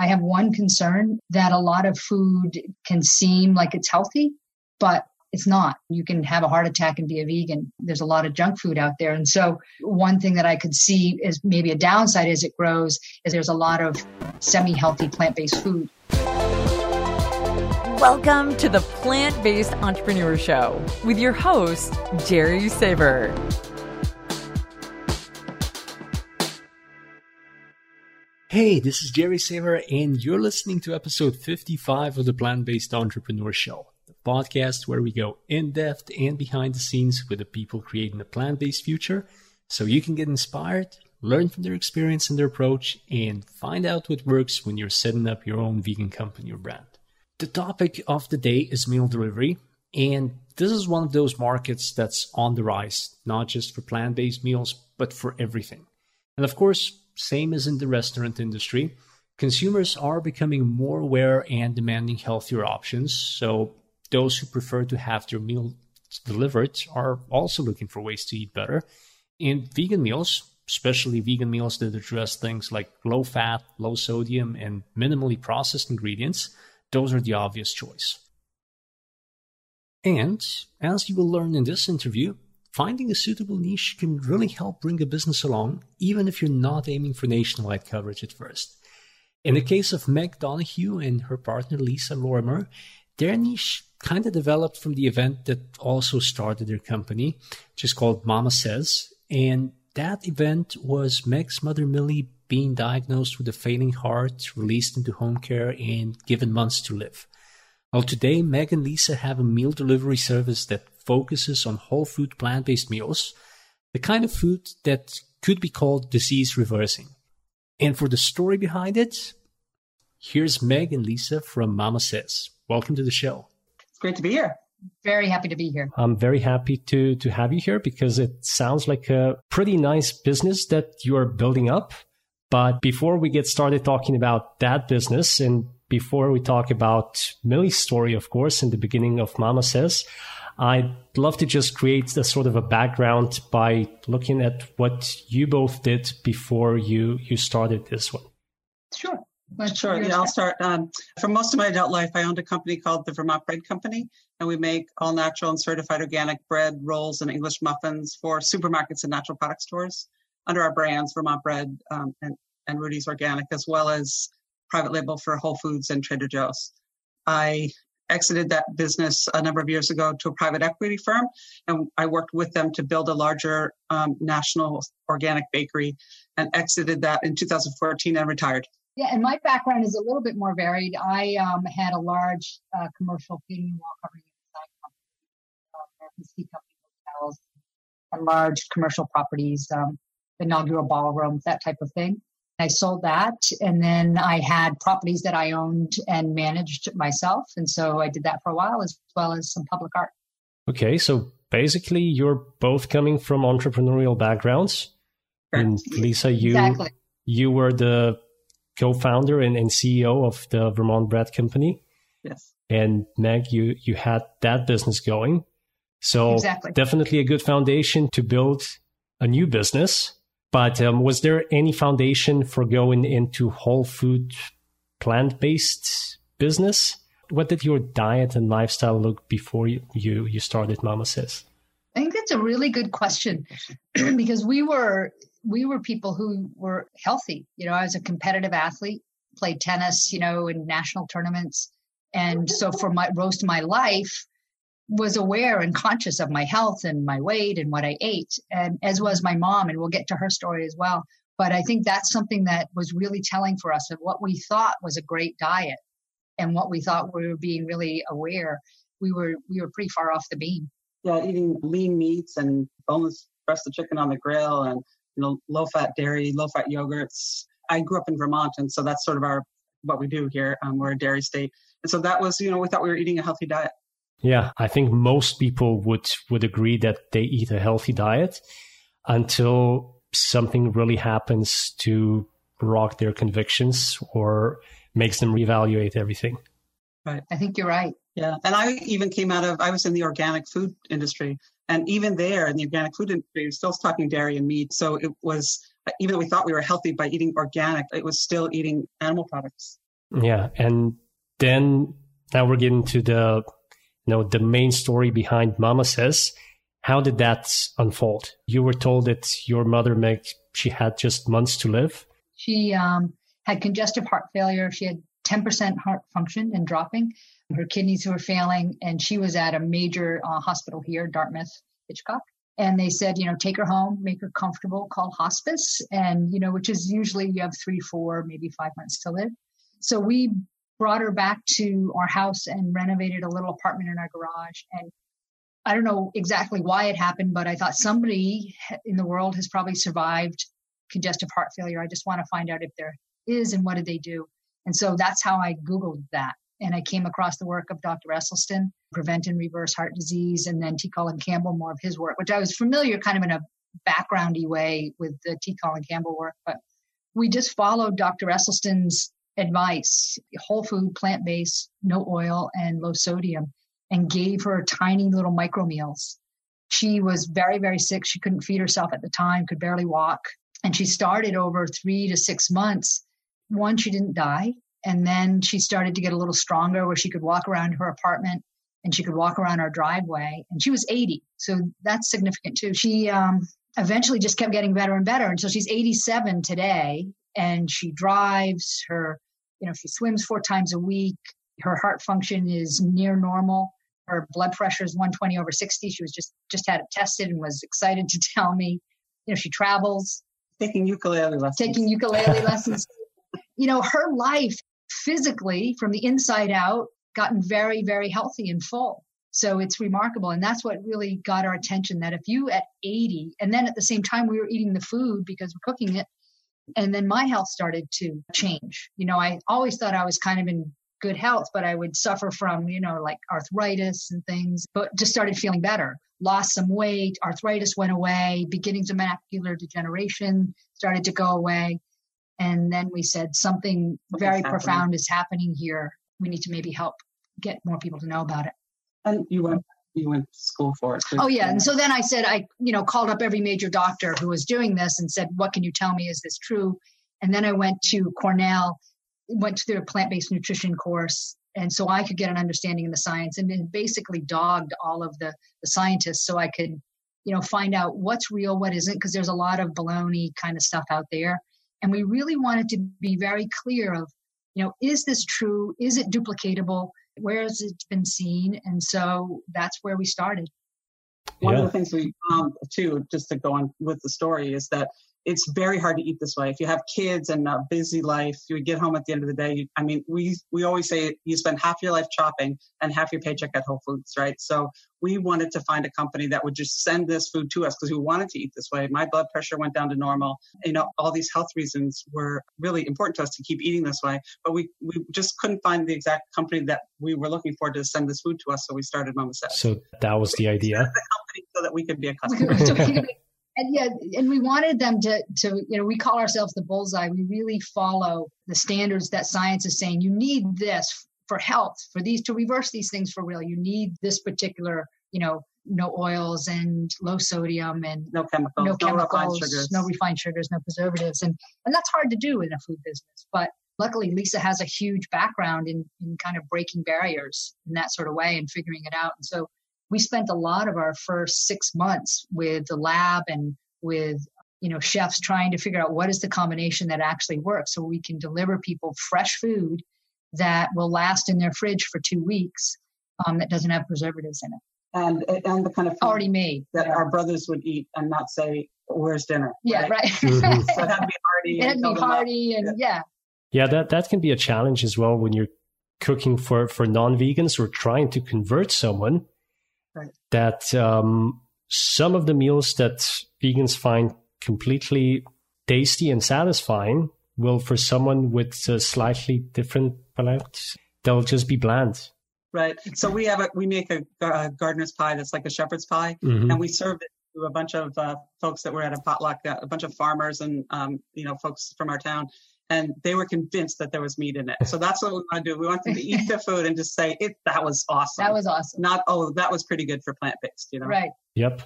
I have one concern that a lot of food can seem like it's healthy, but it's not. You can have a heart attack and be a vegan. There's a lot of junk food out there. And so one thing that I could see is maybe a downside as it grows is there's a lot of semi-healthy plant-based food. Welcome to the Plant Based Entrepreneur Show with your host, Jerry Saver. Hey, this is Jerry Saver, and you're listening to episode 55 of the Plant Based Entrepreneur Show, the podcast where we go in depth and behind the scenes with the people creating a plant based future so you can get inspired, learn from their experience and their approach, and find out what works when you're setting up your own vegan company or brand. The topic of the day is meal delivery, and this is one of those markets that's on the rise, not just for plant based meals, but for everything. And of course, same as in the restaurant industry, consumers are becoming more aware and demanding healthier options. So those who prefer to have their meal delivered are also looking for ways to eat better. And vegan meals, especially vegan meals that address things like low fat, low sodium, and minimally processed ingredients, those are the obvious choice. And as you will learn in this interview, finding a suitable niche can really help bring a business along, even if you're not aiming for nationwide coverage at first. In the case of Meg Donahue and her partner Lisa Lorimer, their niche kind of developed from the event that also started their company, which is called MamaSezz. And that event was Meg's mother Millie being diagnosed with a failing heart, released into home care, and given months to live. Well, today, Meg and Lisa have a meal delivery service that focuses on whole food plant based meals, the kind of food that could be called disease reversing. And for the story behind it, here's Meg and Lisa from MamaSezz. Welcome to the show. It's great to be here. Very happy to be here. I'm very happy to to have you here because it sounds like a pretty nice business that you're building up. But before we get started talking about that business and before we talk about Millie's story, of course, in the beginning of MamaSezz, I'd love to just create a sort of a background by looking at what you both did before you you started this one. Sure. sure. Yeah, I'll start. Um, for most of my adult life, I owned a company called the Vermont Bread Company, and we make all natural and certified organic bread, rolls, and English muffins for supermarkets and natural product stores under our brands, Vermont Bread um, and, and Rudi's Organic, as well as private label for Whole Foods and Trader Joe's. I exited that business a number of years ago to a private equity firm, and I worked with them to build a larger um, national organic bakery and exited that in 2014 and retired. Yeah, and my background is a little bit more varied. I um, had a large uh, commercial heating wall covering design company, uh, American Company hotels, and large commercial properties, um, inaugural ballrooms, that type of thing. I sold that. And then I had properties that I owned and managed myself. And so I did that for a while as well as some public art. Okay. So basically, you're both coming from entrepreneurial backgrounds. And Lisa, you, exactly. you were the co founder and, and CEO of the Vermont Bread Company. Yes. And Meg, you, you had that business going. So exactly. definitely a good foundation to build a new business. But um, was there any foundation for going into whole food, plant based business? What did your diet and lifestyle look before you, you, you started MamaSezz? I think that's a really good question because we were we were people who were healthy. You know, I was a competitive athlete, played tennis, you know, in national tournaments. And so for my most of my life, was aware and conscious of my health and my weight and what I ate, and as was my mom, and we'll get to her story as well. But I think that's something that was really telling for us of what we thought was a great diet and what we thought we were being really aware. We were we were pretty far off the beam. Yeah, eating lean meats and boneless breast of chicken on the grill and you know low fat dairy, low fat yogurts. I grew up in Vermont, and so that's sort of our what we do here. Um, we're a dairy state, and so that was you know we thought we were eating a healthy diet. Yeah, I think most people would would agree that they eat a healthy diet until something really happens to rock their convictions or makes them reevaluate everything. Right. I think you're right. Yeah. And I even came out of I was in the organic food industry and even there in the organic food industry, we're still talking dairy and meat. So it was even though we thought we were healthy by eating organic, it was still eating animal products. Yeah. And then now we're getting to the, know, the main story behind MamaSezz. How did that unfold? You were told that your mother, Meg, she had just months to live. She um, had congestive heart failure. She had 10% heart function and dropping. Her kidneys were failing, and she was at a major uh, hospital here, Dartmouth Hitchcock. And they said, you know, take her home, make her comfortable, call hospice, and, you know, which is usually you have three, four, maybe five months to live. So we brought her back to our house and renovated a little apartment in our garage. And I don't know exactly why it happened, but I thought somebody in the world has probably survived congestive heart failure. I just want to find out if there is and what did they do. And so that's how I Googled that. And I came across the work of Dr. Esselstyn, Prevent and Reverse Heart Disease, and then T. Colin Campbell, more of his work, which I was familiar kind of in a backgroundy way with the T. Colin Campbell work. But we just followed Dr. Esselstyn's advice whole food, plant based, no oil, and low sodium, and gave her tiny little micro meals. She was very, very sick. She couldn't feed herself at the time, could barely walk. And she started over three to six months. One, she didn't die. And then she started to get a little stronger where she could walk around her apartment and she could walk around our driveway. And she was 80. So that's significant too. She um, eventually just kept getting better and better until she's 87 today. And she drives her, you know, she swims four times a week. Her heart function is near normal. Her blood pressure is 120 over 60. She was just just had it tested and was excited to tell me. You know, she travels. Taking ukulele lessons. Taking ukulele lessons. You know, her life physically from the inside out gotten very, very healthy and full. So it's remarkable. And that's what really got our attention that if you at 80, and then at the same time we were eating the food because we're cooking it, and then my health started to change. You know, I always thought I was kind of in good health, but I would suffer from, you know, like arthritis and things, but just started feeling better. Lost some weight, arthritis went away, beginnings of macular degeneration started to go away. And then we said something very profound is happening here. We need to maybe help get more people to know about it. And you went you went to school for it. Oh yeah. And so then I said I, you know, called up every major doctor who was doing this and said, What can you tell me? Is this true? And then I went to Cornell, went to their plant-based nutrition course. And so I could get an understanding of the science and then basically dogged all of the, the scientists so I could, you know, find out what's real, what isn't, because there's a lot of baloney kind of stuff out there. And we really wanted to be very clear of, you know, is this true? Is it duplicatable? Where has it been seen? And so that's where we started. One yeah. of the things we found too, just to go on with the story, is that it's very hard to eat this way. If you have kids and a busy life, you get home at the end of the day. You, I mean, we we always say you spend half your life shopping and half your paycheck at Whole Foods, right? So we wanted to find a company that would just send this food to us because we wanted to eat this way. My blood pressure went down to normal. You know, all these health reasons were really important to us to keep eating this way, but we we just couldn't find the exact company that we were looking for to send this food to us. So we started MamaSezz. So that was the idea. The company so that we could be a customer and yeah, and we wanted them to to you know we call ourselves the bullseye. We really follow the standards that science is saying. You need this for health, for these to reverse these things for real. You need this particular you know no oils and low sodium and no chemicals, no, chemicals, no refined sugars, no refined sugars, no preservatives, and and that's hard to do in a food business. But luckily, Lisa has a huge background in in kind of breaking barriers in that sort of way and figuring it out. And so we spent a lot of our first six months with the lab and with you know chefs trying to figure out what is the combination that actually works so we can deliver people fresh food that will last in their fridge for two weeks um, that doesn't have preservatives in it and and the kind of already made that yeah. our brothers would eat and not say where's dinner yeah right, right. Mm-hmm. so it had to be hearty it had to be hearty and yeah. yeah that that can be a challenge as well when you're cooking for for non-vegans or trying to convert someone right. that um, some of the meals that vegans find completely tasty and satisfying will, for someone with a slightly different palate, they'll just be bland. Right. So we have a we make a, a gardener's pie that's like a shepherd's pie, mm-hmm. and we serve it to a bunch of uh, folks that were at a potluck, uh, a bunch of farmers and um, you know folks from our town, and they were convinced that there was meat in it. So that's what we want to do. We want them to eat the food and just say it. That was awesome. That was awesome. Not oh, that was pretty good for plant based. You know. Right. Yep.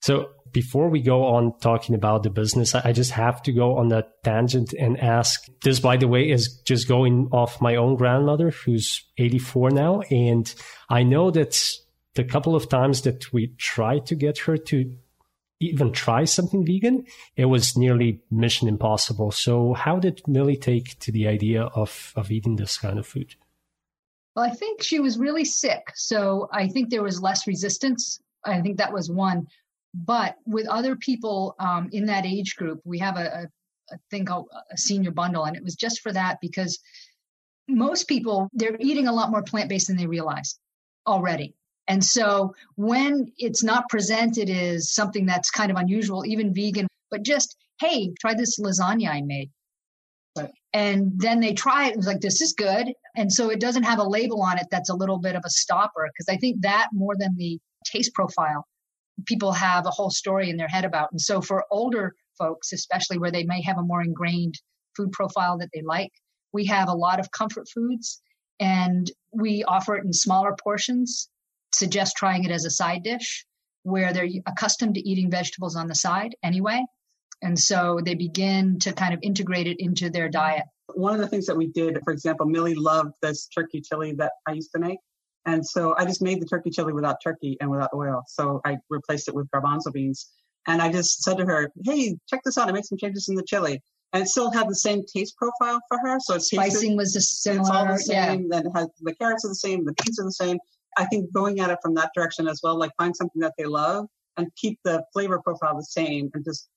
So before we go on talking about the business, I just have to go on that tangent and ask this, by the way, is just going off my own grandmother, who's 84 now. And I know that the couple of times that we tried to get her to even try something vegan, it was nearly mission impossible. So how did Millie take to the idea of, of eating this kind of food? Well, I think she was really sick. So I think there was less resistance. I think that was one. But with other people um, in that age group, we have a, a, a thing called a senior bundle, and it was just for that because most people they're eating a lot more plant based than they realize already. And so when it's not presented as something that's kind of unusual, even vegan, but just, hey, try this lasagna I made. And then they try it and it's like, this is good. And so it doesn't have a label on it that's a little bit of a stopper. Because I think that more than the taste profile people have a whole story in their head about. And so for older folks, especially where they may have a more ingrained food profile that they like, we have a lot of comfort foods and we offer it in smaller portions. Suggest trying it as a side dish where they're accustomed to eating vegetables on the side anyway. And so they begin to kind of integrate it into their diet. One of the things that we did, for example, Millie loved this turkey chili that I used to make. And so I just made the turkey chili without turkey and without oil. So I replaced it with garbanzo beans. And I just said to her, hey, check this out. I made some changes in the chili. And it still had the same taste profile for her. So it's spicing was the similar. It's all the same. Yeah. Then it has the carrots are the same, the beans are the same. I think going at it from that direction as well, like find something that they love and keep the flavor profile the same and just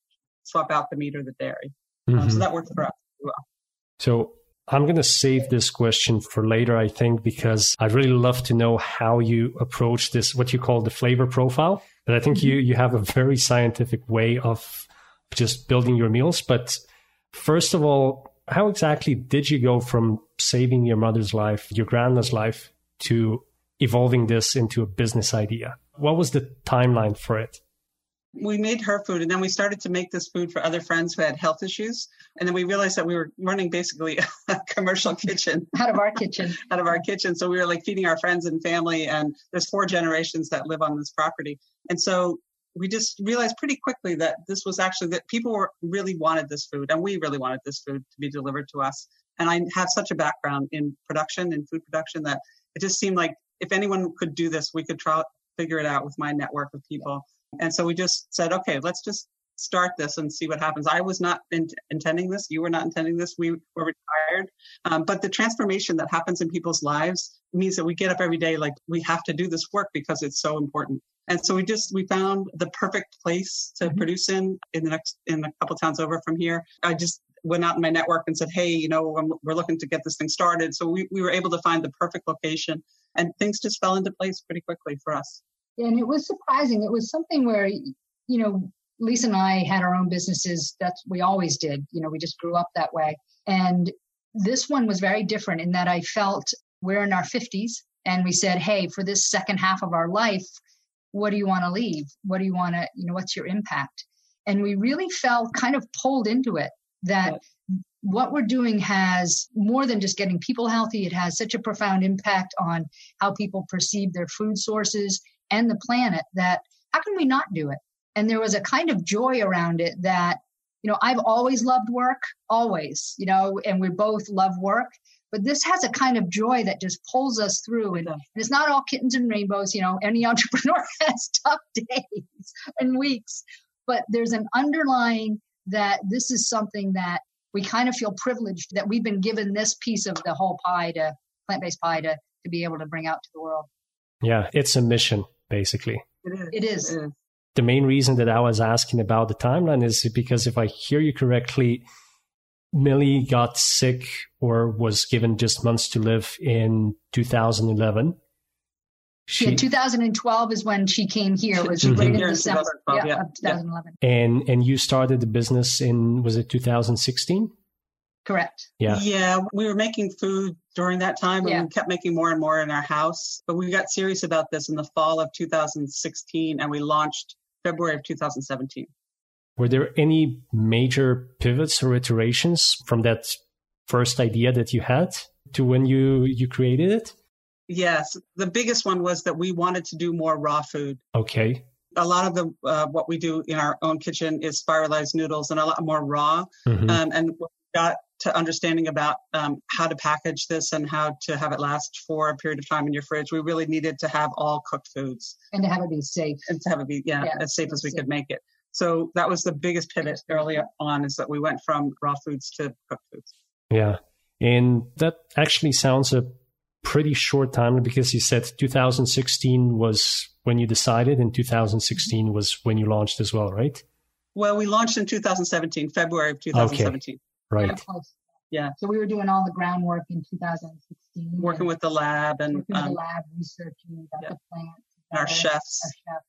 swap out the meat or the dairy. Mm-hmm. Um, so mm-hmm. that worked for us as well. So I'm going to save this question for later, I think, because I'd really love to know how you approach this, what you call the flavor profile. But I think mm-hmm. you, you have a very scientific way of just building your meals. But first of all, how exactly did you go from saving your mother's life, your grandma's life, to evolving this into a business idea? What was the timeline for it? we made her food and then we started to make this food for other friends who had health issues. And then we realized that we were running basically a commercial kitchen. Out of our kitchen. Out of our kitchen. So we were like feeding our friends and family and there's four generations that live on this property. And so we just realized pretty quickly that this was actually that people were, really wanted this food and we really wanted this food to be delivered to us. And i have such a background in production in food production that it just seemed like if anyone could do this we could try figure it out with my network of people and so we just said, okay, let's just start this and see what happens. I was not in- intending this. You were not intending this. We were retired. Um, but the transformation that happens in people's lives means that we get up every day like we have to do this work because it's so important. And so we just we found the perfect place to mm-hmm. produce in in the next in a couple towns over from here. I just went out in my network and said, hey, you know, I'm, we're looking to get this thing started. So we, we were able to find the perfect location and things just fell into place pretty quickly for us and it was surprising. It was something where, you know, Lisa and I had our own businesses. That's we always did. You know, we just grew up that way. And this one was very different in that I felt we're in our 50s and we said, hey, for this second half of our life, what do you want to leave? What do you want to, you know, what's your impact? And we really felt kind of pulled into it that what we're doing has more than just getting people healthy. It has such a profound impact on how people perceive their food sources and the planet that how can we not do it? And there was a kind of joy around it that, you know, I've always loved work, always, you know, and we both love work. But this has a kind of joy that just pulls us through. And, and it's not all kittens and rainbows. You know, any entrepreneur has tough days and weeks. But there's an underlying that this is something that we kind of feel privileged that we've been given this piece of the whole pie to plant based pie to, to be able to bring out to the world. Yeah, it's a mission basically. It is. It is. The main reason that I was asking about the timeline is because if I hear you correctly, Millie got sick or was given just months to live in 2011. She, yeah, 2012 is when she came here. It was mm-hmm. in December yeah, yeah, of 2011. And and you started the business in was it 2016? Correct. Yeah. Yeah. We were making food during that time and yeah. we kept making more and more in our house. But we got serious about this in the fall of 2016 and we launched February of 2017. Were there any major pivots or iterations from that first idea that you had to when you you created it? Yes. The biggest one was that we wanted to do more raw food. Okay. A lot of the uh, what we do in our own kitchen is spiralized noodles and a lot more raw. Mhm. Um, and we got to understanding about um, how to package this and how to have it last for a period of time in your fridge. We really needed to have all cooked foods And to have it be safe. and to have it be yeah, Yeah, as safe as we safe. could make it. So that was the biggest pivot early on is that we went from raw foods to cooked foods. Yeah. And that actually sounds a pretty short time because you said 2016 was when you decided and 2016 was when you launched as well, right? Well, we launched in 2017, February of 2017, Okay. Right. Yeah, So we were doing all the groundwork in 2016. working with the lab and working with um, the lab, researching, got yeah. the plants. our together, chefs. Our chefs.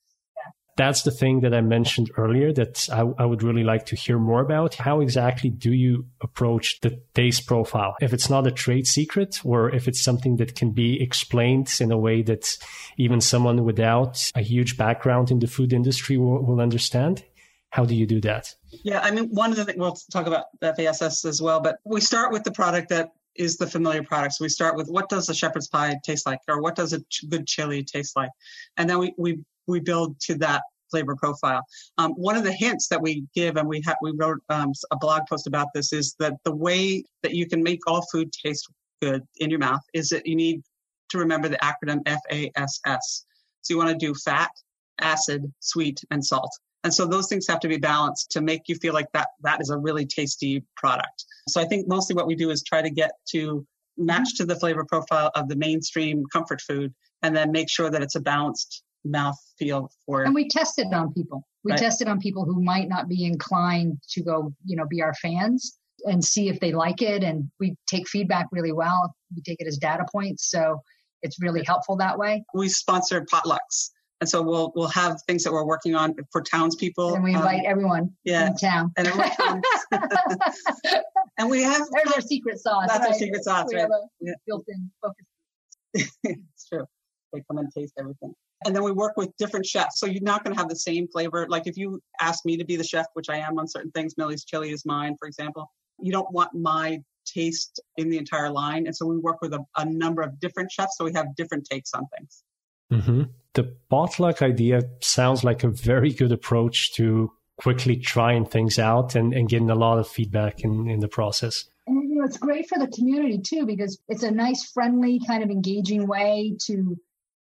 That's the thing that I mentioned earlier that I, I would really like to hear more about. How exactly do you approach the taste profile? If it's not a trade secret or if it's something that can be explained in a way that even someone without a huge background in the food industry will, will understand, how do you do that? Yeah, I mean, one of the things we'll talk about FASS as well, but we start with the product that is the familiar product. So we start with what does a shepherd's pie taste like, or what does a ch- good chili taste like, and then we we we build to that flavor profile. Um, one of the hints that we give, and we have we wrote um, a blog post about this, is that the way that you can make all food taste good in your mouth is that you need to remember the acronym FASS. So you want to do fat, acid, sweet, and salt. And so those things have to be balanced to make you feel like that that is a really tasty product. So I think mostly what we do is try to get to match to the flavor profile of the mainstream comfort food and then make sure that it's a balanced mouth feel for And we tested it on people. We Right. tested on people who might not be inclined to go, you know, be our fans and see if they like it. And we take feedback really well. We take it as data points. So it's really helpful that way. we sponsor potlucks. And so we'll we'll have things that we're working on for townspeople. And we um, invite everyone yeah. in town. and and we have There's our secret sauce. That's our secret sauce, We right. have a Yeah. built-in focus. it's true. They come and taste everything. And then we work with different chefs. So you're not going to have the same flavor. Like if you ask me to be the chef, which I am on certain things, Millie's chili is mine, for example, you don't want my taste in the entire line. And so we work with a, a number of different chefs. So we have different takes on things. hmm The potluck idea sounds like a very good approach to quickly trying things out and, and getting a lot of feedback in, in the process. And you know, it's great for the community too because it's a nice, friendly, kind of engaging way to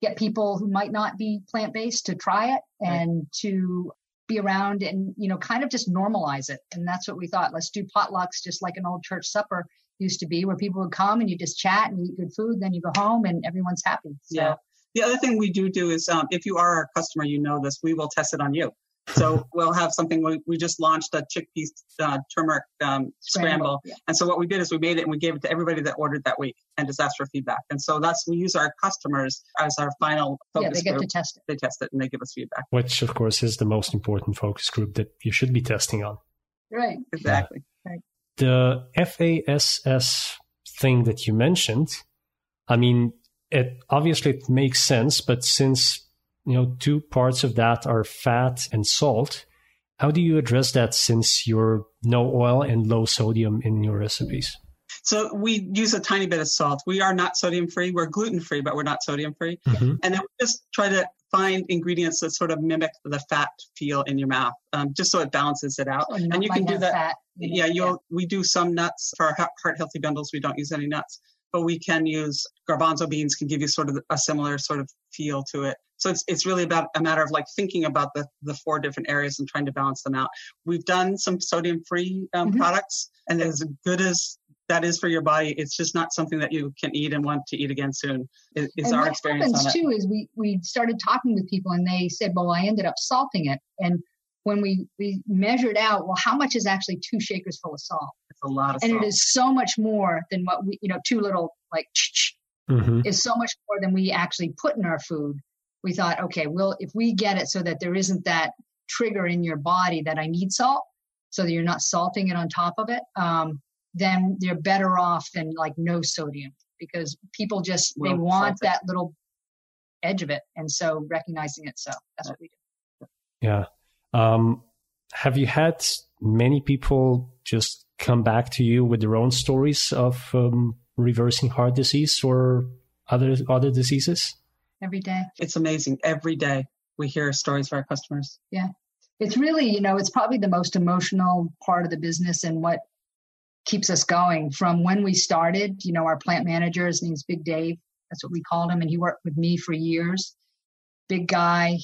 get people who might not be plant based to try it and to be around and you know, kind of just normalize it. And that's what we thought. Let's do potlucks just like an old church supper used to be, where people would come and you just chat and eat good food, then you go home and everyone's happy. So Yeah. The other thing we do do is um, if you are our customer, you know this, we will test it on you. So we'll have something. We, we just launched a chickpea uh, turmeric um, scramble. Yeah. And so what we did is we made it and we gave it to everybody that ordered that week and just asked for feedback. And so that's we use our customers as our final Yeah, focus they get group. to test it. they test it and they give us feedback. which of course is the most important focus group that you should be testing on. Right. Exactly. The FASS thing that you mentioned, I mean, it obviously it makes sense, but since you know two parts of that are fat and salt, how do you address that since you're no oil and low sodium in your recipes? So we use a tiny bit of salt. We are not sodium free. We're gluten free, but we're not sodium free. Mhm. And then we just try to find ingredients that sort of mimic the fat feel in your mouth, um, just so it balances it out. So and you can do that. Fat, you know, yeah, you'll we do some nuts for our heart healthy bundles. We don't use any nuts, but we can use garbanzo beans. Can give you sort of a similar sort of feel to it. So it's it's really about a matter of like thinking about the the four different areas and trying to balance them out. We've done some sodium free um, Mhm. products, and as good as that is for your body, it's just not something that you can eat and want to eat again soon. Is, is and our what experience on happens it. too is we we started talking with people and they said, well, I ended up salting it, and when we we measured out, well, how much is actually two shakers full of salt? It's a lot of And salt. it is so much more than what we, you know, two little like hmm is so much more than we actually put in our food. We thought, okay, well, if we get it so that there isn't that trigger in your body that I need salt, so that you're not salting it on top of it, um, then you're better off than like no sodium because people just they Will want salt it. that little edge of it, and so recognizing it. So that's what we do. Yeah. Um, have you had many people just come back to you with their own stories of um, reversing heart disease or other other diseases? Every day. It's amazing every day. we hear stories of our customers. Yeah. It's really, you know, it's probably the most emotional part of the business and what keeps us going from when we started. You know, our plant manager, his name's Big Dave. That's what we called him. And he worked with me for years. Big guy.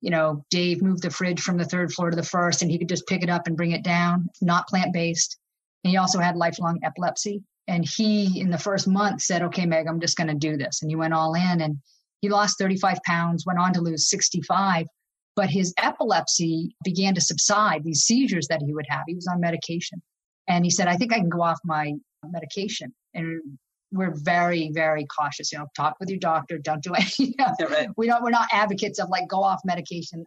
You know, Dave moved the fridge from the third floor to the first and he could just pick it up and bring it down, not plant based. And he also had lifelong epilepsy. And he, in the first month, said, Okay, Meg, I'm just going to do this. And he went all in and he lost 35 pounds, went on to lose 65. But his epilepsy began to subside, these seizures that he would have. He was on medication. And he said, I think I can go off my medication. And we're very, very cautious. You know, talk with your doctor. Don't do. You know, right. We don't. We're not advocates of like go off medication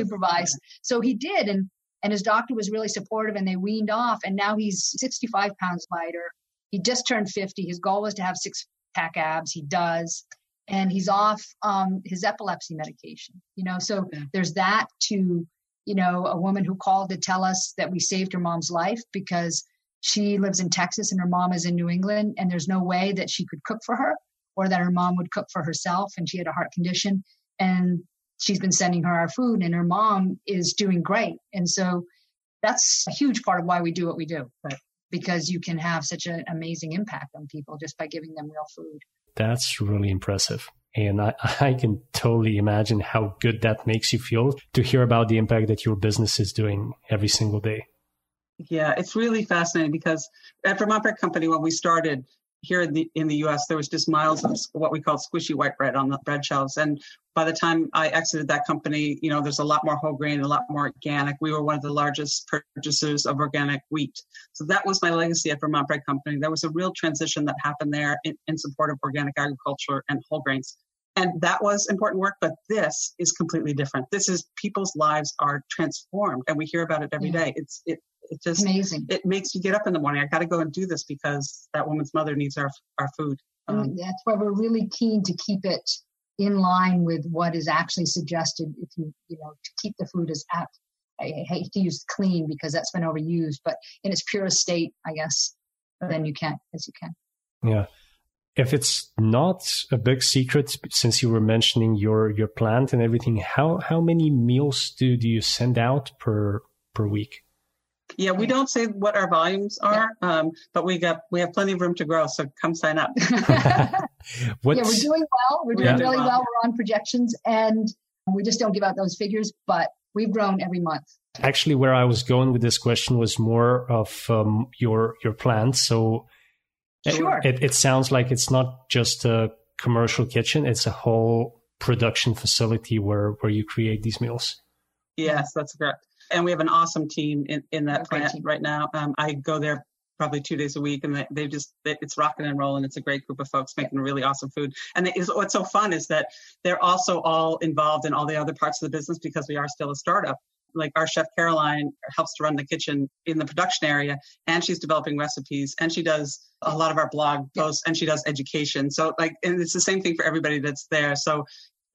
unsupervised. So he did, and and his doctor was really supportive, and they weaned off. And now he's 65 pounds lighter. He just turned 50. His goal was to have six pack abs. He does, and he's off um, his epilepsy medication. You know, so there's that to you know, a woman who called to tell us that we saved her mom's life because she lives in Texas and her mom is in New England, and there's no way that she could cook for her or that her mom would cook for herself. And she had a heart condition, and she's been sending her our food, and her mom is doing great. And so that's a huge part of why we do what we do, because you can have such an amazing impact on people just by giving them real food. That's really impressive. And I, I can totally imagine how good that makes you feel to hear about the impact that your business is doing every single day. Yeah, it's really fascinating because at Vermont Bread Company, when we started, here in the in the U.S., there was just miles of what we call squishy white bread on the bread shelves. And by the time I exited that company, you know, there's a lot more whole grain, a lot more organic. We were one of the largest purchasers of organic wheat. So that was my legacy at Vermont Bread Company. There was a real transition that happened there in, in support of organic agriculture and whole grains. And that was important work, but this is completely different. This is people's lives are transformed, and we hear about it every yeah. day. It's it it just amazing. It makes you get up in the morning. I got to go and do this because that woman's mother needs our our food. Um, that's why we're really keen to keep it in line with what is actually suggested. If you you know to keep the food as at I hate to use clean because that's been overused, but in its purest state, I guess, then you can as you can. Yeah. If it's not a big secret, since you were mentioning your your plant and everything, how how many meals do, do you send out per per week? Yeah, we don't say what our volumes are, yeah. um, but we got we have plenty of room to grow. So come sign up. yeah, we're doing well. We're doing yeah. really well. We're on projections, and we just don't give out those figures, but we've grown every month. Actually, where I was going with this question was more of um, your your plans. So sure. it, it sounds like it's not just a commercial kitchen; it's a whole production facility where where you create these meals. Yes, that's correct and we have an awesome team in, in that plant right now. Um, I go there probably two days a week, and they, they just it's rocking and rolling. It's a great group of folks making really awesome food. And they, what's so fun is that they're also all involved in all the other parts of the business because we are still a startup. Like our chef Caroline helps to run the kitchen in the production area, and she's developing recipes, and she does a lot of our blog posts, and she does education. So like, and it's the same thing for everybody that's there. So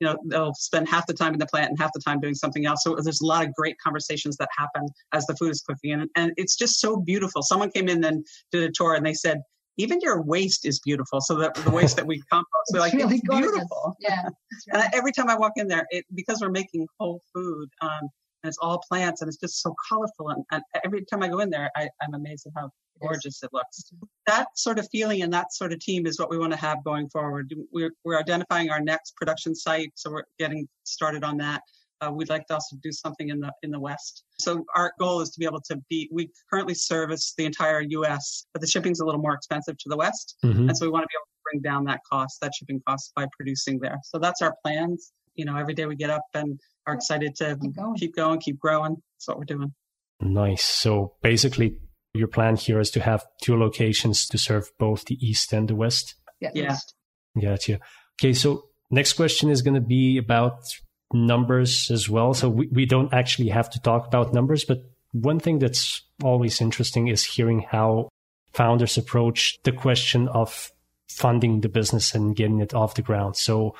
you know they'll spend half the time in the plant and half the time doing something else so there's a lot of great conversations that happen as the food is cooking and, and it's just so beautiful someone came in and did a tour and they said even your waste is beautiful. So the, the waste that we compost, they're like, really it's beautiful. Yeah. and every time I walk in there, it, because we're making whole food, um, it's all plants and it's just so colorful. And, and every time I go in there, I, am amazed at how gorgeous it looks. That sort of feeling and that sort of team is what we want to have going forward. We're, we're identifying our next production site, so we're getting started on that. Uh, we'd like to also do something in the in the West. So our goal is to be able to be. We currently service the entire U.S., but the shipping's a little more expensive to the West, mm-hmm. and so we want to be able to bring down that cost, that shipping cost, by producing there. So that's our plans. You know, every day we get up and are excited to keep going, keep, going, keep growing. That's what we're doing. Nice. So basically, your plan here is to have two locations to serve both the east and the west. Yeah. yeah. Gotcha. Okay. So next question is going to be about numbers as well. So we, we don't actually have to talk about numbers, but one thing that's always interesting is hearing how founders approach the question of funding the business and getting it off the ground. So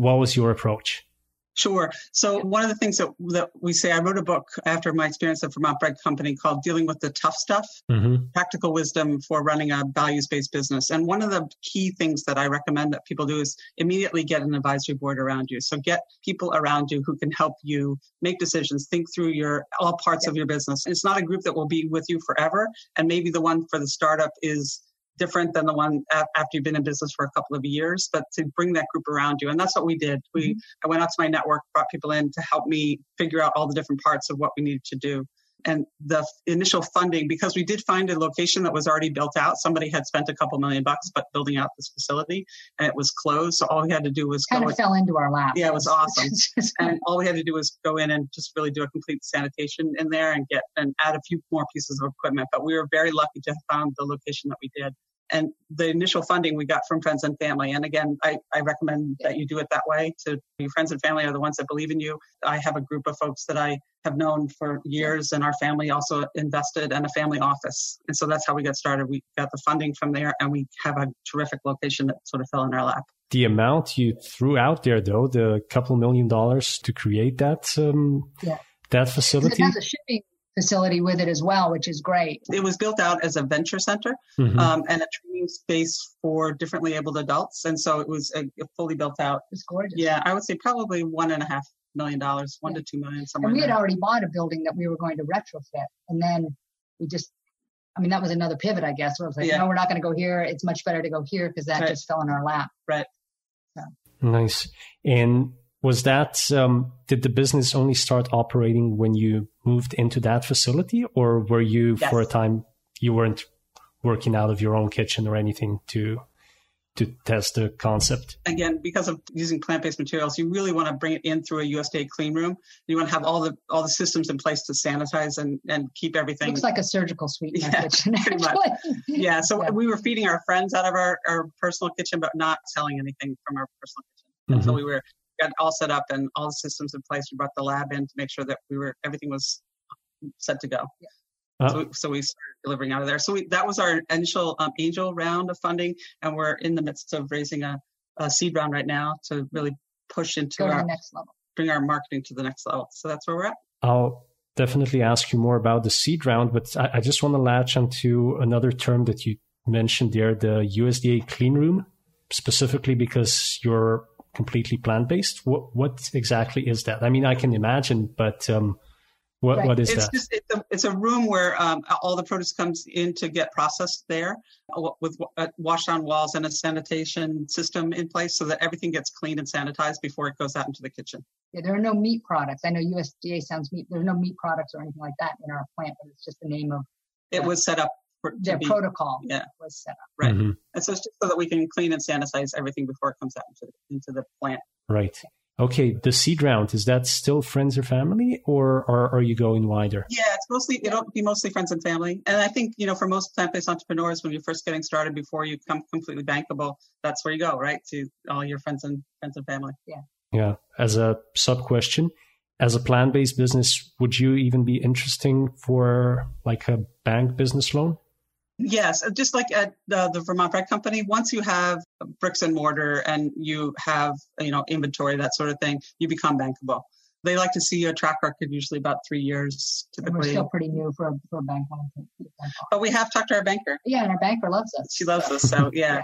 what was your approach? Sure. So one of the things that that we say, I wrote a book after my experience at Vermont Bread Company called "Dealing with the Tough Stuff: mm-hmm. Practical Wisdom for Running a Values-Based Business." And one of the key things that I recommend that people do is immediately get an advisory board around you. So get people around you who can help you make decisions, think through your all parts of your business. It's not a group that will be with you forever, and maybe the one for the startup is different than the one after you've been in business for a couple of years, but to bring that group around you. And that's what we did. We, mm-hmm. I went out to my network, brought people in to help me figure out all the different parts of what we needed to do. And the initial funding, because we did find a location that was already built out. Somebody had spent a couple million bucks, but building out this facility, and it was closed. So all we had to do was kind of fell into our lap. Yeah, it was awesome. and all we had to do was go in and just really do a complete sanitation in there and get and add a few more pieces of equipment. But we were very lucky to have found the location that we did and the initial funding we got from friends and family. And again, I, I recommend that you do it that way. To your friends and family are the ones that believe in you. I have a group of folks that I have known for years, and our family also invested in a family office. And so that's how we got started. We got the funding from there, and we have a terrific location that sort of fell in our lap. The amount you threw out there, though, the couple million dollars to create that um, yeah. that facility. It has a shipping facility with it as well, which is great. It was built out as a venture center mm-hmm. um, and a training space for differently abled adults. And so it was a, a fully built out. It's gorgeous. Yeah, I would say probably one and a half million dollars, one yeah. to two million, somewhere. And we had there. already bought a building that we were going to retrofit. And then we just, I mean, that was another pivot, I guess, where it was like, yeah. no, we're not going to go here. It's much better to go here because that right. just fell in our lap. Right. So. Nice. And was that um, did the business only start operating when you moved into that facility or were you yes. for a time you weren't working out of your own kitchen or anything to to test the concept again because of using plant-based materials you really want to bring it in through a usda clean room you want to have all the all the systems in place to sanitize and and keep everything looks like a surgical suite yeah, kitchen, pretty much. yeah so yeah. we were feeding our friends out of our, our personal kitchen but not selling anything from our personal kitchen mm-hmm. so we were got all set up and all the systems in place. We brought the lab in to make sure that we were everything was set to go. Yeah. So, so, we started delivering out of there. So we, that was our initial um, angel round of funding, and we're in the midst of raising a, a seed round right now to really push into our next level, bring our marketing to the next level. So that's where we're at. I'll definitely ask you more about the seed round, but I, I just want to latch onto another term that you mentioned there, the USDA clean room, specifically because you're completely plant based. What what exactly is that? I mean, I can imagine, but um, what right. what is it's that? Just, it's, a, it's a room where um, all the produce comes in to get processed there, uh, with uh, washed on walls and a sanitation system in place, so that everything gets cleaned and sanitized before it goes out into the kitchen. Yeah, there are no meat products. I know USDA sounds meat. There's no meat products or anything like that in our plant, but it's just the name of. It was set up their be, protocol yeah. was set up. Right. Mm-hmm. And so it's just so that we can clean and sanitize everything before it comes out into the, into the plant. Right. Okay, the seed round is that still friends or family, or, or are you going wider? Yeah, it's mostly it'll be mostly friends and family. And I think you know for most plant-based entrepreneurs, when you're first getting started, before you become completely bankable, that's where you go, right? To all your friends and friends and family. Yeah. Yeah. As a sub question, as a plant-based business, would you even be interesting for like a bank business loan? Yes, uh, just like at the, the Vermont Bread Company, once you have bricks and mortar and you have you know inventory that sort of thing, you become bankable. They like to see a track record, usually about three years. Typically, and we're still pretty new for a, for a bank loan. But we have talked to our banker. Yeah, and our banker loves us. She loves us, so yeah. yeah.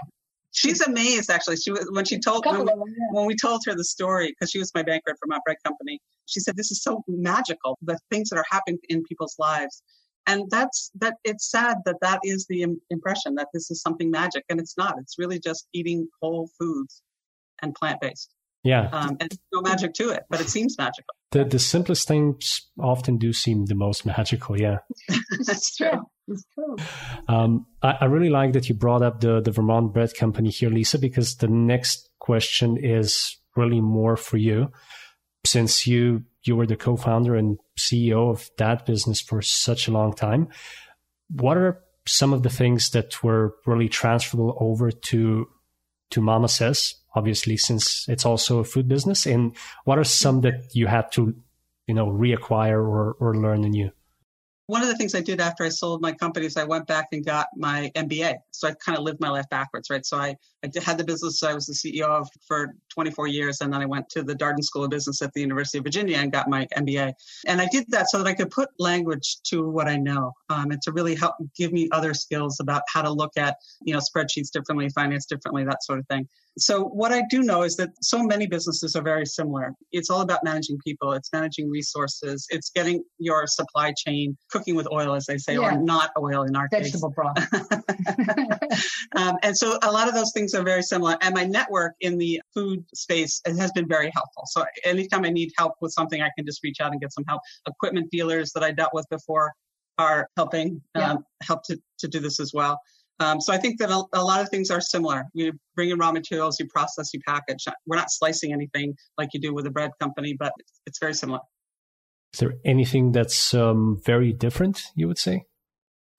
She's amazed, actually. She was when she told when, them, yeah. when we told her the story because she was my banker at Vermont Bread Company. She said, "This is so magical. The things that are happening in people's lives." And that's that it's sad that that is the impression that this is something magic and it's not. It's really just eating whole foods and plant-based. Yeah. Um, and no magic to it but it seems magical. The the simplest things often do seem the most magical yeah. That's true. It's true. Um, I, I really like that you brought up the the vermont bread company here lisa because the next question is really more for you. Since you you were the co-founder and CEO of that business for such a long time. What are some of the things that were really transferable over to to MamaSezz, obviously, since it's also a food business? And what are some that you had to, you know, reacquire or, or learn anew? One of the things I did after I sold my company is I went back and got my MBA. So I kind of lived my life backwards, right? So I, I had the business I was the CEO of for 24 years. And then I went to the Darden School of Business at the University of Virginia and got my MBA. And I did that so that I could put language to what I know um, and to really help give me other skills about how to look at, you know, spreadsheets differently, finance differently, that sort of thing. So what I do know is that so many businesses are very similar. It's all about managing people. It's managing resources. It's getting your supply chain cooking with oil, as they say, yeah. or not oil in our Vegetable case. broth. um, and so a lot of those things are very similar. And my network in the food space has been very helpful. So anytime I need help with something, I can just reach out and get some help. Equipment dealers that I dealt with before are helping yeah. um, help to, to do this as well. Um, so I think that a, a, lot of things are similar. You bring in raw materials, you process, you package. We're not slicing anything like you do with a bread company, but it's, it's very similar. Is there anything that's um, very different, you would say?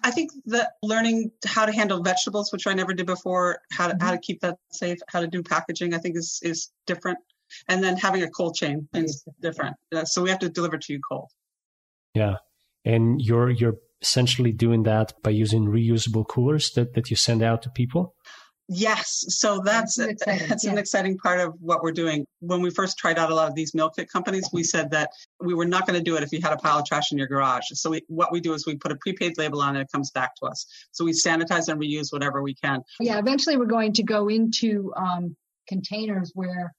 I think that learning how to handle vegetables, which I never did before, how to, mm-hmm. how to keep that safe, how to do packaging, I think is, is different. And then having a cold chain is different. Uh, so we have to deliver to you cold. Yeah. And you're, you're essentially doing that by using reusable coolers that, that you send out to people? Yes, so that's that's, that's yeah. an exciting part of what we're doing. When we first tried out a lot of these meal kit companies, we said that we were not going to do it if you had a pile of trash in your garage. So we, what we do is we put a prepaid label on it, it comes back to us. So we sanitize and reuse whatever we can. Yeah, eventually we're going to go into um, containers where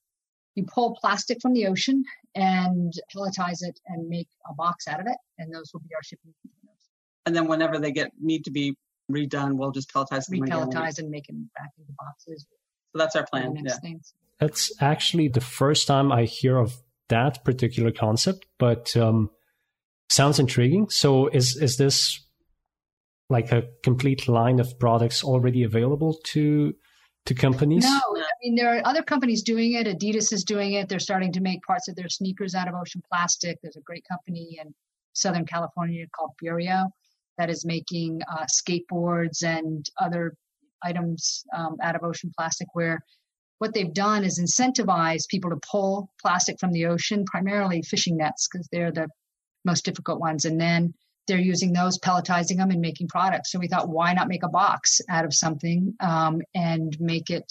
you pull plastic from the ocean and pelletize it and make a box out of it, and those will be our shipping containers. and then whenever they get need to be redone, we'll just pelletize them. Repelletize and make them back into boxes. So that's our plan. Yeah. Things. That's actually the first time I hear of that particular concept, but um, sounds intriguing. So is is this like a complete line of products already available to to companies? No, I mean there are other companies doing it. Adidas is doing it. They're starting to make parts of their sneakers out of ocean plastic. There's a great company in Southern California called Bureo that is making uh, skateboards and other items um, out of ocean plastic where what they've done is incentivize people to pull plastic from the ocean, primarily fishing nets, because they're the most difficult ones. And then they're using those, pelletizing them, and making products. So we thought, why not make a box out of something um, and make it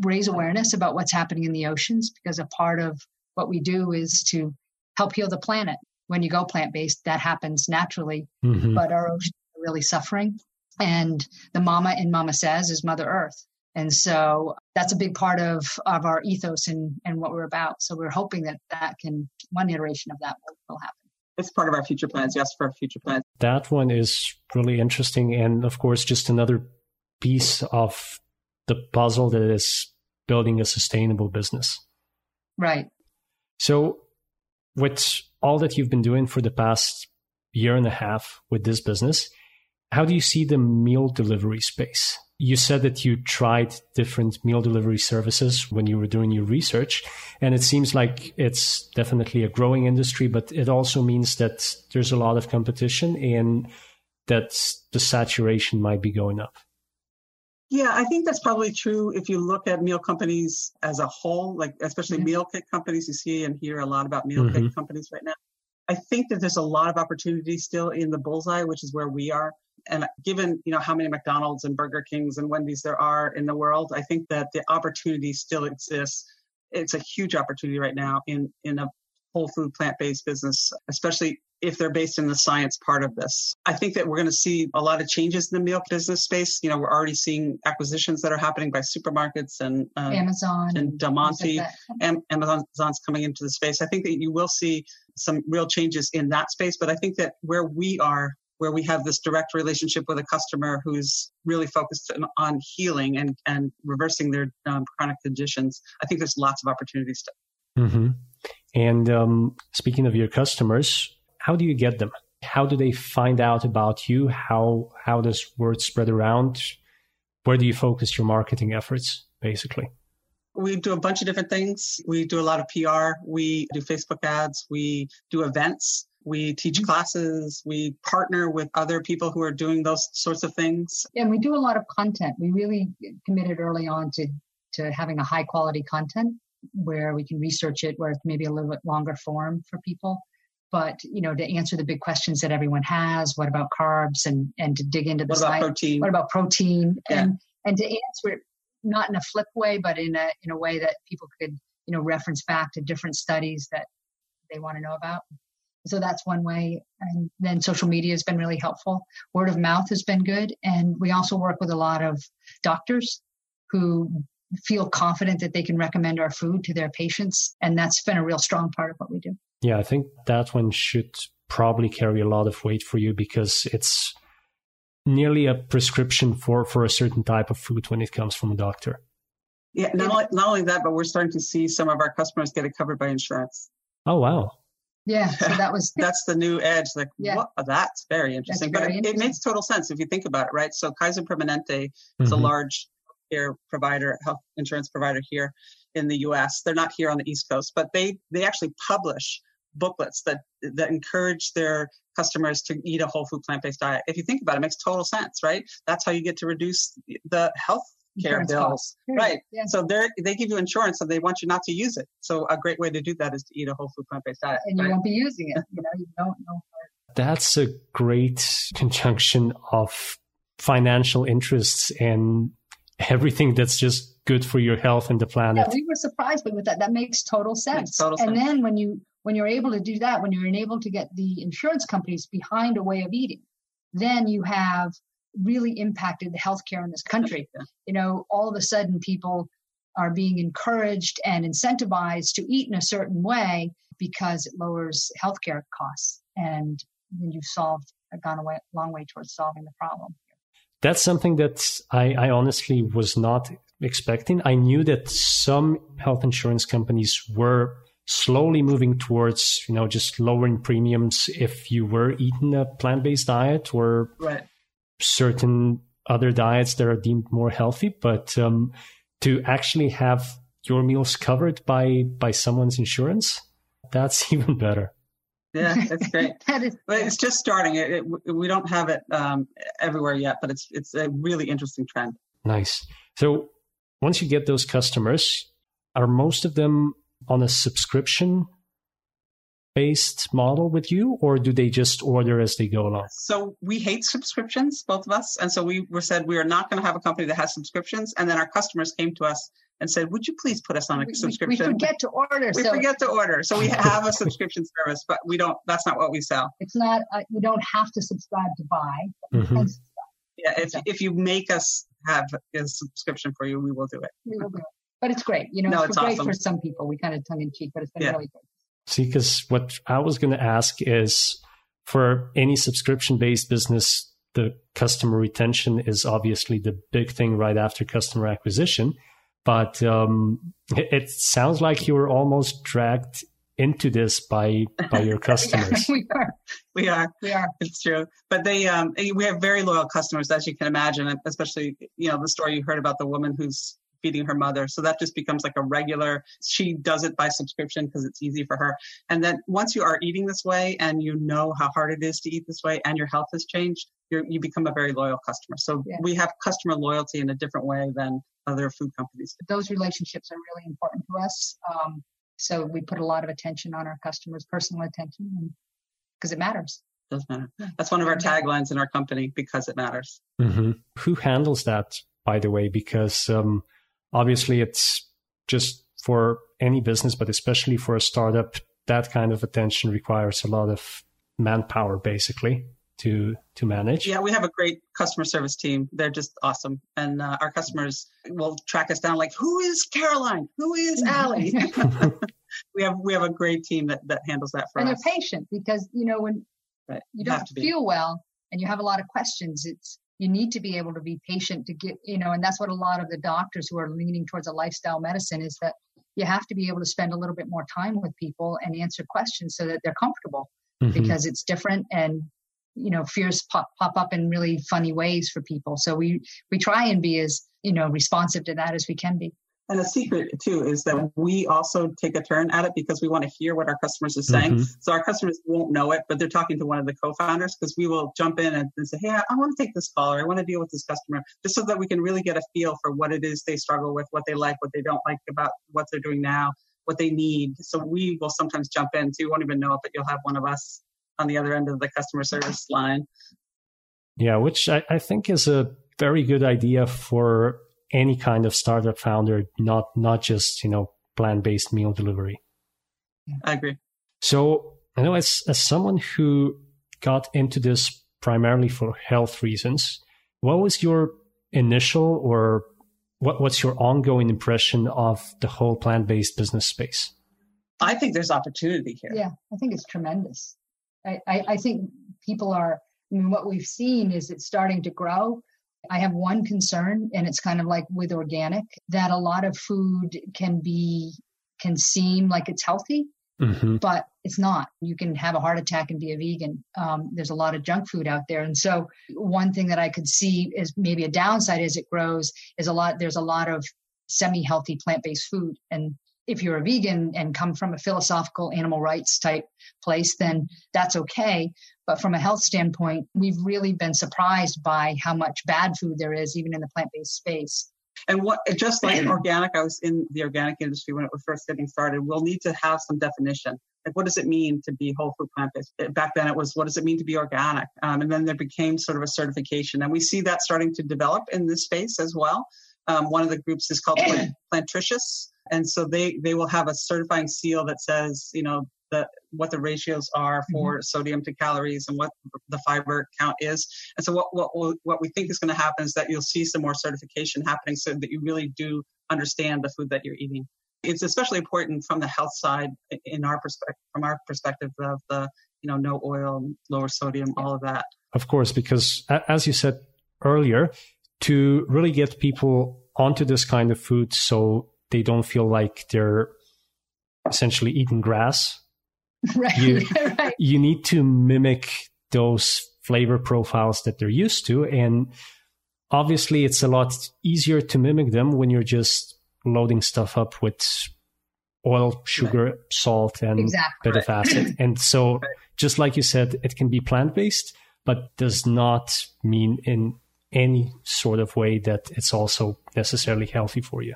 raise awareness about what's happening in the oceans? Because a part of what we do is to help heal the planet when you go plant based, that happens naturally. Mm-hmm. But our oceans are really suffering. And the mama in MamaSezz is Mother Earth. And so that's a big part of, of our ethos and, and what we're about. So we're hoping that that can, one iteration of that will, will happen. It's part of our future plans. Yes, for our future plans. That one is really interesting. And of course, just another piece of the puzzle that is building a sustainable business. Right. So, with all that you've been doing for the past year and a half with this business, how do you see the meal delivery space? You said that you tried different meal delivery services when you were doing your research, and it seems like it's definitely a growing industry, but it also means that there's a lot of competition and that the saturation might be going up. Yeah, I think that's probably true if you look at meal companies as a whole, like especially mm-hmm. meal kit companies. You see and hear a lot about meal mm-hmm. kit companies right now. I think that there's a lot of opportunity still in the bullseye, which is where we are. And given you know how many McDonald's and Burger Kings and Wendy's there are in the world, I think that the opportunity still exists. It's a huge opportunity right now in in a whole food plant based business, especially if they're based in the science part of this. I think that we're going to see a lot of changes in the meal business space. You know, we're already seeing acquisitions that are happening by supermarkets and um, Amazon and Del Monte. Like Amazon's coming into the space. I think that you will see some real changes in that space. But I think that where we are, where we have this direct relationship with a customer who's really focused on healing and, and reversing their um, chronic conditions, I think there's lots of opportunities. To- mm-hmm. And um, speaking of your customers, how do you get them? How do they find out about you? How how does word spread around? Where do you focus your marketing efforts, basically? We do a bunch of different things. We do a lot of PR. We do Facebook ads. We do events. We teach mm-hmm. classes. We partner with other people who are doing those sorts of things. Yeah, and we do a lot of content. We really committed early on to to having a high quality content where we can research it, where it's maybe a little bit longer form for people but you know to answer the big questions that everyone has what about carbs and and to dig into the what about protein? What about protein? Yeah. and and to answer it not in a flip way but in a in a way that people could you know reference back to different studies that they want to know about. So that's one way. And then social media has been really helpful. Word of mouth has been good. And we also work with a lot of doctors who feel confident that they can recommend our food to their patients. And that's been a real strong part of what we do yeah, I think that one should probably carry a lot of weight for you because it's nearly a prescription for, for a certain type of food when it comes from a doctor. Yeah, not only, not only that, but we're starting to see some of our customers get it covered by insurance. Oh, wow. Yeah, so that was that's the new edge. Like, yeah. what? That's very interesting. That's very but it, it, makes total sense if you think about it, right? So Kaiser Permanente is mm-hmm. a large care provider, health insurance provider here in the U.S. They're not here on the East Coast, but they they actually publish booklets that that encourage their customers to eat a whole food plant-based diet. If you think about it, it makes total sense, right? That's how you get to reduce the health care bills. Right. Yeah. So they they give you insurance and they want you not to use it. So a great way to do that is to eat a whole food plant-based diet. And you won't be using it. You know, you don't know. That's a great conjunction of financial interests and everything that's just good for your health and the planet. Yeah, we were surprised with that. That makes total sense. Makes total and sense. then when you when you're able to do that, when you're able to get the insurance companies behind a way of eating, then you have really impacted the healthcare in this country. You know, all of a sudden people are being encouraged and incentivized to eat in a certain way because it lowers healthcare costs. And then you've solved, gone a way, long way towards solving the problem. That's something that I, I honestly was not expecting. I knew that some health insurance companies were slowly moving towards you know just lowering premiums if you were eating a plant-based diet or right. certain other diets that are deemed more healthy. But um, to actually have your meals covered by by someone's insurance that's even better. Yeah that's great. That is, but it's just starting. It, it, we don't have it um, everywhere yet but it's it's a really interesting trend. Nice. So once you get those customers are most of them on a subscription based model with you or do they just order as they go along? So we hate subscriptions both of us. And so we were said we are not going to have a company that has subscriptions. And then our customers came to us and said would you please put us on a we, subscription we forget to order we so. forget to order. So we have a subscription service but we don't that's not what we sell. It's not uh, you don't have to subscribe to buy. Mm-hmm. yeah if, if you make us have a subscription for you we will do it. We will do it but it's great. You know, no, it's, it's great awesome. for some people. We kind of tongue in cheek, but it's been yeah. really good. See, because what I was going to ask is for any subscription based business, the customer retention is obviously the big thing right after customer acquisition. But um, it, it sounds like you were almost dragged into this by by your customers. we are. We are. We are. It's true. But they um we have very loyal customers as you can imagine, especially you know the story you heard about the woman who's feeding her mother. So that just becomes like a regular, she does it by subscription because it's easy for her. And then once you are eating this way and you know how hard it is to eat this way and your health has changed, you become a very loyal customer. So yeah. we have customer loyalty in a different way than other food companies. Those relationships are really important to us. Um, so we put a lot of attention on our customers' personal attention because it matters does matter. That's one of our taglines in our company because it matters. Mm-hmm. Who handles that, by the way? Because um, obviously it's just for any business, but especially for a startup, that kind of attention requires a lot of manpower basically to to manage. Yeah, we have a great customer service team. They're just awesome, and uh, our customers will track us down like, who is Caroline? Who is Allie? we have we have a great team that that handles that for and us. And they're patient because you know when right. you don't you feel well and you have a lot of questions, it's you need to be able to be patient to get you know and that's what a lot of the doctors who are leaning towards a lifestyle medicine is that you have to be able to spend a little bit more time with people and answer questions so that they're comfortable mm-hmm. because it's different and you know fears pop, pop up in really funny ways for people so we we try and be as you know responsive to that as we can be and a secret too is that we also take a turn at it because we want to hear what our customers are saying. Mm-hmm. So our customers won't know it, but they're talking to one of the co-founders because we will jump in and, and say, "Hey, I, I want to take this call or I want to deal with this customer," just so that we can really get a feel for what it is they struggle with, what they like, what they don't like about what they're doing now. what they need. So we will sometimes jump in. So you won't even know it, but you'll have one of us on the other end of the customer service line. Yeah, which I, I think is a very good idea for any kind of startup founder, not not just, you know, plant-based meal delivery. I agree. So I know as as someone who got into this primarily for health reasons, what was your initial or what, what's your ongoing impression of the whole plant-based business space? I think there's opportunity here. Yeah, I think it's tremendous. I, I, I think people are, I mean, what we've seen is it's starting to grow. I have one concern, and it's kind of like with organic, that a lot of food can be, can seem like it's healthy, mm-hmm. but it's not. You can have a heart attack and be a vegan. Um, there's a lot of junk food out there, and so one thing that I could see is maybe a downside as it grows is a lot. There's a lot of semi-healthy plant-based food, and if you're a vegan and come from a philosophical animal rights type place, then that's okay. But from a health standpoint, we've really been surprised by how much bad food there is, even in the plant based space. And what just like organic, I was in the organic industry when it was first getting started. We'll need to have some definition. Like, what does it mean to be whole food plant based? Back then, it was what does it mean to be organic? Um, and then there became sort of a certification, and we see that starting to develop in this space as well. Um, one of the groups is called Plantricious, and so they they will have a certifying seal that says, you know, the what the ratios are for mm-hmm. sodium to calories and what the fiber count is. And so what what what we think is going to happen is that you'll see some more certification happening so that you really do understand the food that you're eating. It's especially important from the health side in our perspective from our perspective of the you know no oil, lower sodium, all of that. Of course, because as you said earlier, to really get people onto this kind of food so they don't feel like they're essentially eating grass Right. You, right. you need to mimic those flavor profiles that they're used to. And obviously, it's a lot easier to mimic them when you're just loading stuff up with oil, sugar, right. salt, and exactly. bit of acid. And so, just like you said, it can be plant based, but does not mean in any sort of way that it's also necessarily healthy for you.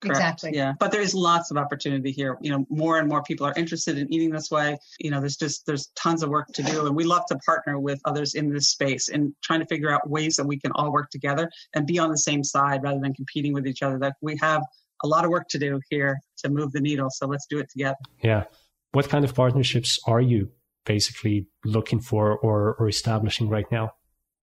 Correct. Exactly. Yeah. But there's lots of opportunity here. You know, more and more people are interested in eating this way. You know, there's just there's tons of work to do. And we love to partner with others in this space and trying to figure out ways that we can all work together and be on the same side rather than competing with each other. That we have a lot of work to do here to move the needle. So let's do it together. Yeah. What kind of partnerships are you basically looking for or, or establishing right now?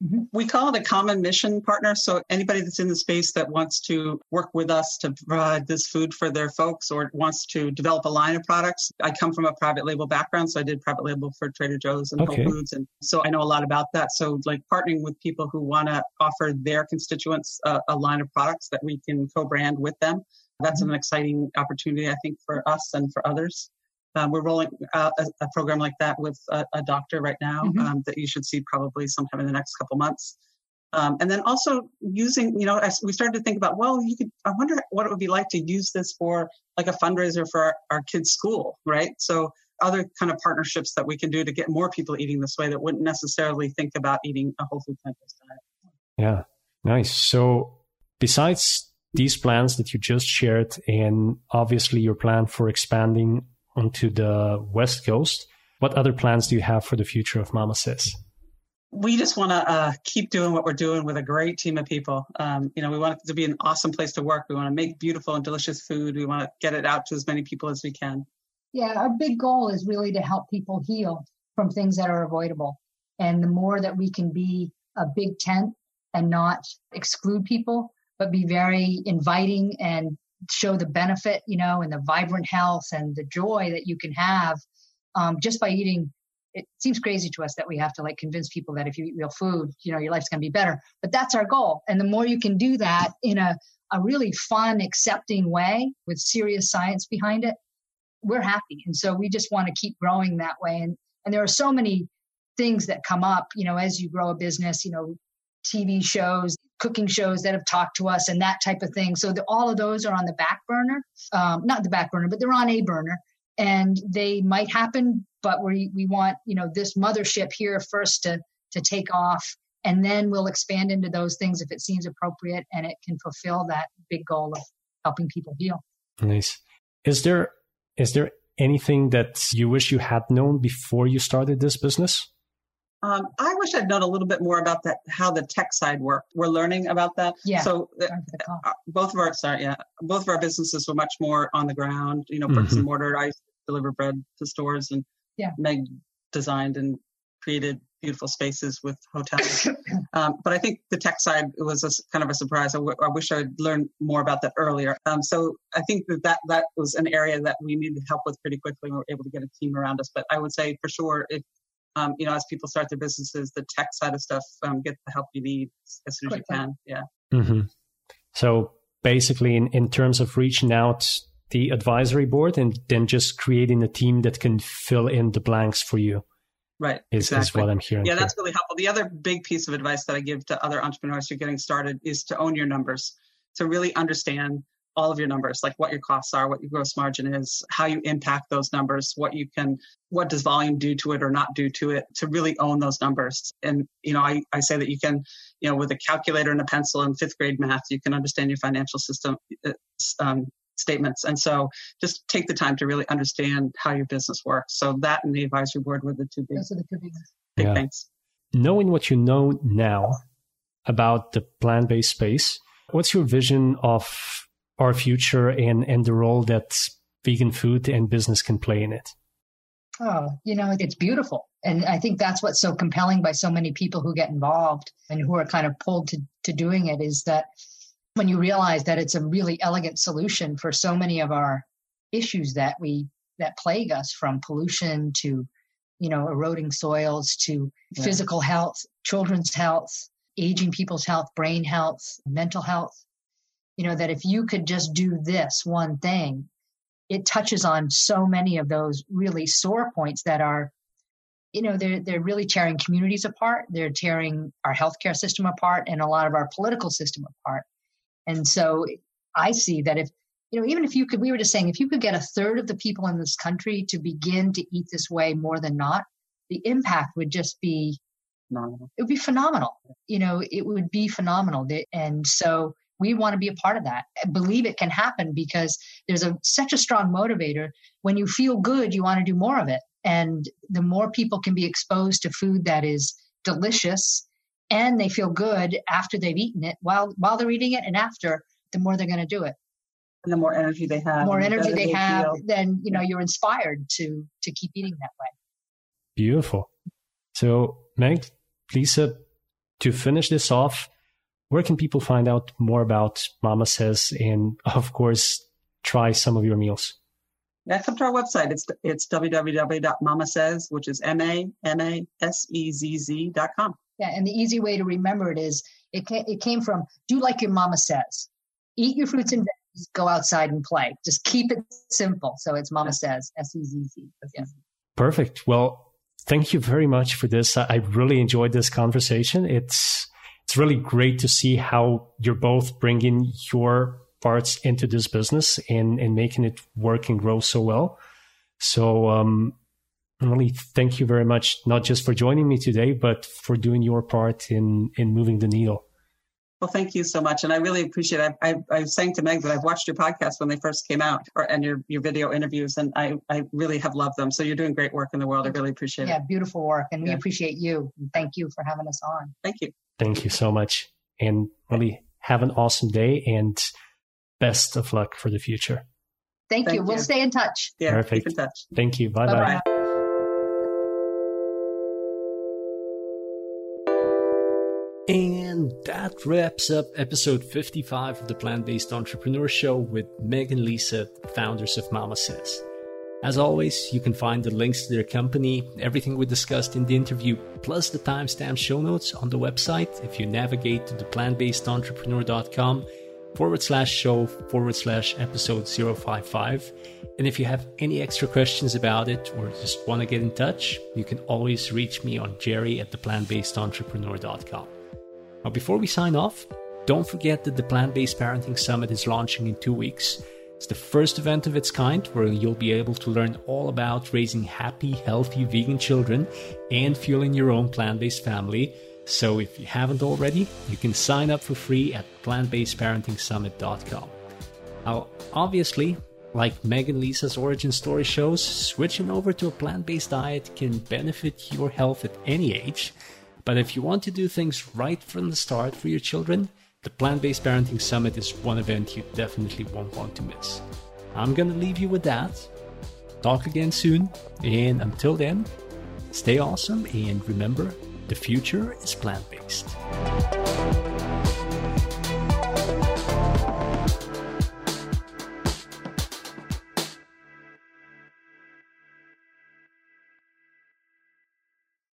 Mm-hmm. We call it a common mission partner. So anybody that's in the space that wants to work with us to provide this food for their folks or wants to develop a line of products. I come from a private label background, so I did private label for Trader Joe's and okay. Whole Foods, and so I know a lot about that. So like partnering with people who want to offer their constituents a, a, line of products that we can co-brand with them. That's mm-hmm. an exciting opportunity, I think, for us and for others. Um, we're rolling out a, a, program like that with a, a doctor right now mm-hmm. um, that you should see probably sometime in the next couple months. Um, and then also using, you know, as we started to think about, well, you could, I wonder what it would be like to use this for like a fundraiser for our, our kids' school, right? So other kind of partnerships that we can do to get more people eating this way that wouldn't necessarily think about eating a whole food plant-based diet. Yeah, nice. So besides these plans that you just shared, and obviously your plan for expanding onto the West Coast. What other plans do you have for the future of MamaSezz? We just want to uh, keep doing what we're doing with a great team of people. Um, you know, we want it to be an awesome place to work. We want to make beautiful and delicious food. We want to get it out to as many people as we can. Yeah, our big goal is really to help people heal from things that are avoidable. And the more that we can be a big tent and not exclude people, but be very inviting and show the benefit, you know, and the vibrant health and the joy that you can have um, just by eating. It seems crazy to us that we have to like convince people that if you eat real food, you know, your life's going to be better. But that's our goal. And the more you can do that in a, a really fun, accepting way with serious science behind it, we're happy. And so we just want to keep growing that way. And, and there are so many things that come up, you know, as you grow a business, you know, TV shows, cooking shows that have talked to us and that type of thing. So the, all of those are on the back burner, um, not the back burner, but they're on a burner and they might happen, but we, we want, you know, this mothership here first to, to take off and then we'll expand into those things if it seems appropriate and it can fulfill that big goal of helping people heal. Nice. Is there Is there anything that you wish you had known before you started this business? Um, I wish I'd known a little bit more about that, how the tech side worked. We're learning about that. Yeah. So uh, uh, both of our, sorry, yeah, both of our businesses were much more on the ground, you know, bricks mm-hmm. and mortar. I deliver bread to stores and yeah. Meg designed and created beautiful spaces with hotels. um, but I think the tech side was a, kind of a surprise. I, w- I wish I would learned more about that earlier. Um, so I think that, that that was an area that we needed help with pretty quickly. We were able to get a team around us. But I would say for sure, if um, you know, as people start their businesses, the tech side of stuff, um, get the help you need as soon as you can. Yeah. Mm-hmm. So basically, in, in terms of reaching out the advisory board and then just creating a team that can fill in the blanks for you. Right. Is, exactly. is what I'm hearing. Yeah, that's really helpful. The other big piece of advice that I give to other entrepreneurs who are getting started is to own your numbers, to really understand all of your numbers, like what your costs are, what your gross margin is, how you impact those numbers, what you can, what does volume do to it or not do to it, to really own those numbers. And, you know, I, I say that you can, you know, with a calculator and a pencil and fifth grade math, you can understand your financial system uh, um, statements. And so just take the time to really understand how your business works. So that and the advisory board were the two big, Those are the two big, big yeah. things. Knowing what you know now about the plant based space, what's your vision of our future and, and the role that vegan food and business can play in it? Oh, you know, it's beautiful. And I think that's what's so compelling by so many people who get involved and who are kind of pulled to, to doing it is that when you realize that it's a really elegant solution for so many of our issues that we that plague us from pollution to you know eroding soils to yeah. physical health children's health aging people's health brain health mental health you know, that if you could just do this one thing, it touches on so many of those really sore points that are, you know, they're, they're really tearing communities apart. They're tearing our healthcare system apart and a lot of our political system apart. And so I see that if, you know, even if you could, we were just saying, if you could get a third of the people in this country to begin to eat this way more than not, the impact would just be phenomenal. It would be phenomenal. You know, it would be phenomenal. And so we want to be a part of that. I believe it can happen because there's a such a strong motivator. When you feel good you want to do more of it. And the more people can be exposed to food that is delicious and they feel good after they've eaten it while while they're eating it and after the more they're going to do it. And the more energy they have the more energy they, they have feel. then you know you're inspired to to keep eating that way. Beautiful. So meg please uh, to finish this off where can people find out more about MamaSezz and, of course, try some of your meals? Yeah, come to our website. It's it's www.mamasezz, which is m a m a s e z z dot com. Yeah, and the easy way to remember it is it came, it came from do like your mama says, eat your fruits and veggies, go outside and play. Just keep it simple. So it's MamaSezz, S E Z Z. Perfect. Well, thank you very much for this. I really enjoyed this conversation. It's it's really great to see how you're both bringing your parts into this business and, and making it work and grow so well. So, um, really thank you very much, not just for joining me today, but for doing your part in, in moving the needle. Well, thank you so much, and I really appreciate it. I, I, I was saying to Meg that I've watched your podcast when they first came out, or and your your video interviews, and I I really have loved them. So you're doing great work in the world. I really appreciate yeah, it. Yeah, beautiful work, and we appreciate you. Thank you for having us on. Thank you. Thank you so much. And really have an awesome day and best of luck for the future. Thank, Thank you. you. We'll stay in touch. Yeah, Perfect. keep in touch. Thank you. Bye bye. And that wraps up episode 55 of the Plant Based Entrepreneur Show with Meg and Lisa, founders of MamaSezz. As always, you can find the links to their company, everything we discussed in the interview, plus the timestamp show notes on the website if you navigate to the plantbasedentrepreneur.com forward slash show forward slash episode 055. And if you have any extra questions about it or just want to get in touch, you can always reach me on jerry at theplantbasedentrepreneur.com. Now, before we sign off, don't forget that the Plant Based Parenting Summit is launching in two weeks. It's the first event of its kind where you'll be able to learn all about raising happy, healthy vegan children and fueling your own plant based family. So if you haven't already, you can sign up for free at plantbasedparentingsummit.com. Now, obviously, Like Meg and Lisa's origin story shows, switching over to a plant based diet can benefit your health at any age. But if you want to do things right from the start for your children, the Plant Based Parenting Summit is one event you definitely won't want to miss. I'm gonna leave you with that. Talk again soon, and until then, stay awesome and remember the future is plant based.